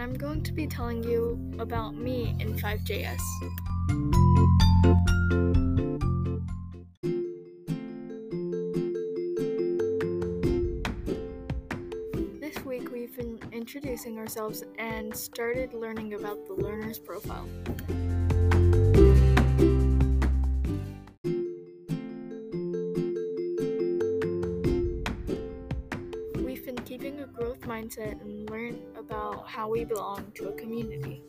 I'm going to be telling you about me in 5JS. This week we've been introducing ourselves and started learning about the learner's profile. We've keeping a growth mindset and learn about how we belong to a community.